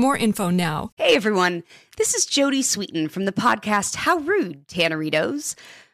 more info now. Hey everyone, this is Jodie Sweetin from the podcast How Rude, Tanneritos.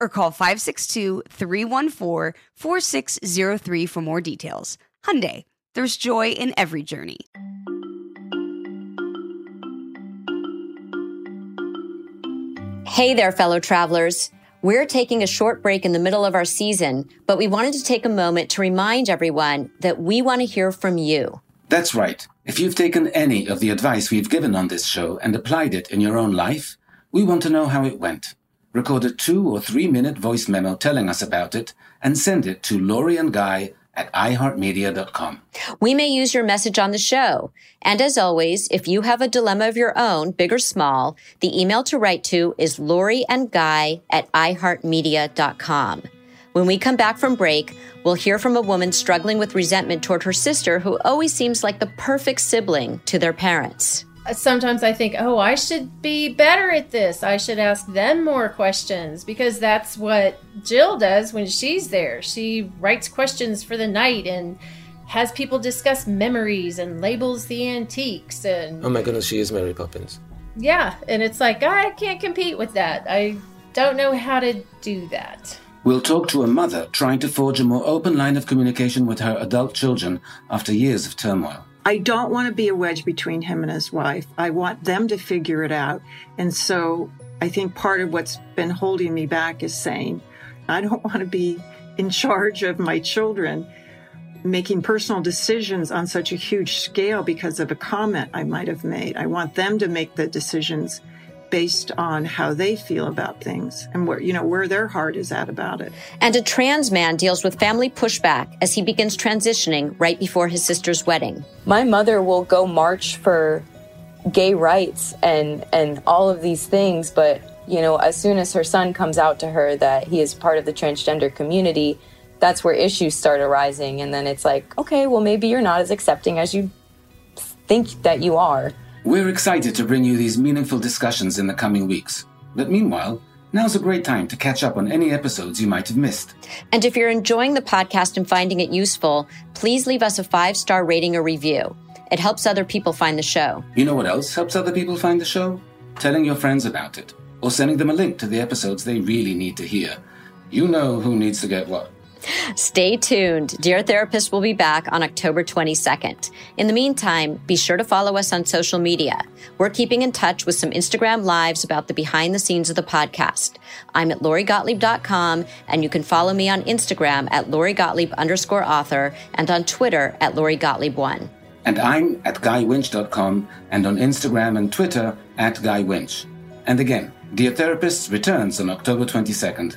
or call 562-314-4603 for more details. Hyundai, there's joy in every journey. Hey there, fellow travelers. We're taking a short break in the middle of our season, but we wanted to take a moment to remind everyone that we want to hear from you. That's right. If you've taken any of the advice we've given on this show and applied it in your own life, we want to know how it went. Record a two or three minute voice memo telling us about it and send it to Lori and Guy at iHeartMedia.com. We may use your message on the show. And as always, if you have a dilemma of your own, big or small, the email to write to is Lori and Guy at iHeartMedia.com. When we come back from break, we'll hear from a woman struggling with resentment toward her sister who always seems like the perfect sibling to their parents sometimes I think, oh, I should be better at this. I should ask them more questions because that's what Jill does when she's there. She writes questions for the night and has people discuss memories and labels the antiques and Oh my goodness, she is Mary Poppins. Yeah, and it's like I can't compete with that. I don't know how to do that. We'll talk to a mother trying to forge a more open line of communication with her adult children after years of turmoil. I don't want to be a wedge between him and his wife. I want them to figure it out. And so I think part of what's been holding me back is saying, I don't want to be in charge of my children making personal decisions on such a huge scale because of a comment I might have made. I want them to make the decisions based on how they feel about things and where you know where their heart is at about it. And a trans man deals with family pushback as he begins transitioning right before his sister's wedding. My mother will go march for gay rights and and all of these things, but you know, as soon as her son comes out to her that he is part of the transgender community, that's where issues start arising and then it's like, okay, well maybe you're not as accepting as you think that you are. We're excited to bring you these meaningful discussions in the coming weeks. But meanwhile, now's a great time to catch up on any episodes you might have missed. And if you're enjoying the podcast and finding it useful, please leave us a five star rating or review. It helps other people find the show. You know what else helps other people find the show? Telling your friends about it, or sending them a link to the episodes they really need to hear. You know who needs to get what. Stay tuned. Dear Therapist will be back on October 22nd. In the meantime, be sure to follow us on social media. We're keeping in touch with some Instagram lives about the behind the scenes of the podcast. I'm at lorigottlieb.com and you can follow me on Instagram at lorigottlieb underscore author and on Twitter at lorigottlieb1. And I'm at guywinch.com and on Instagram and Twitter at guywinch. And again, Dear Therapists returns on October 22nd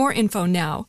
more info now.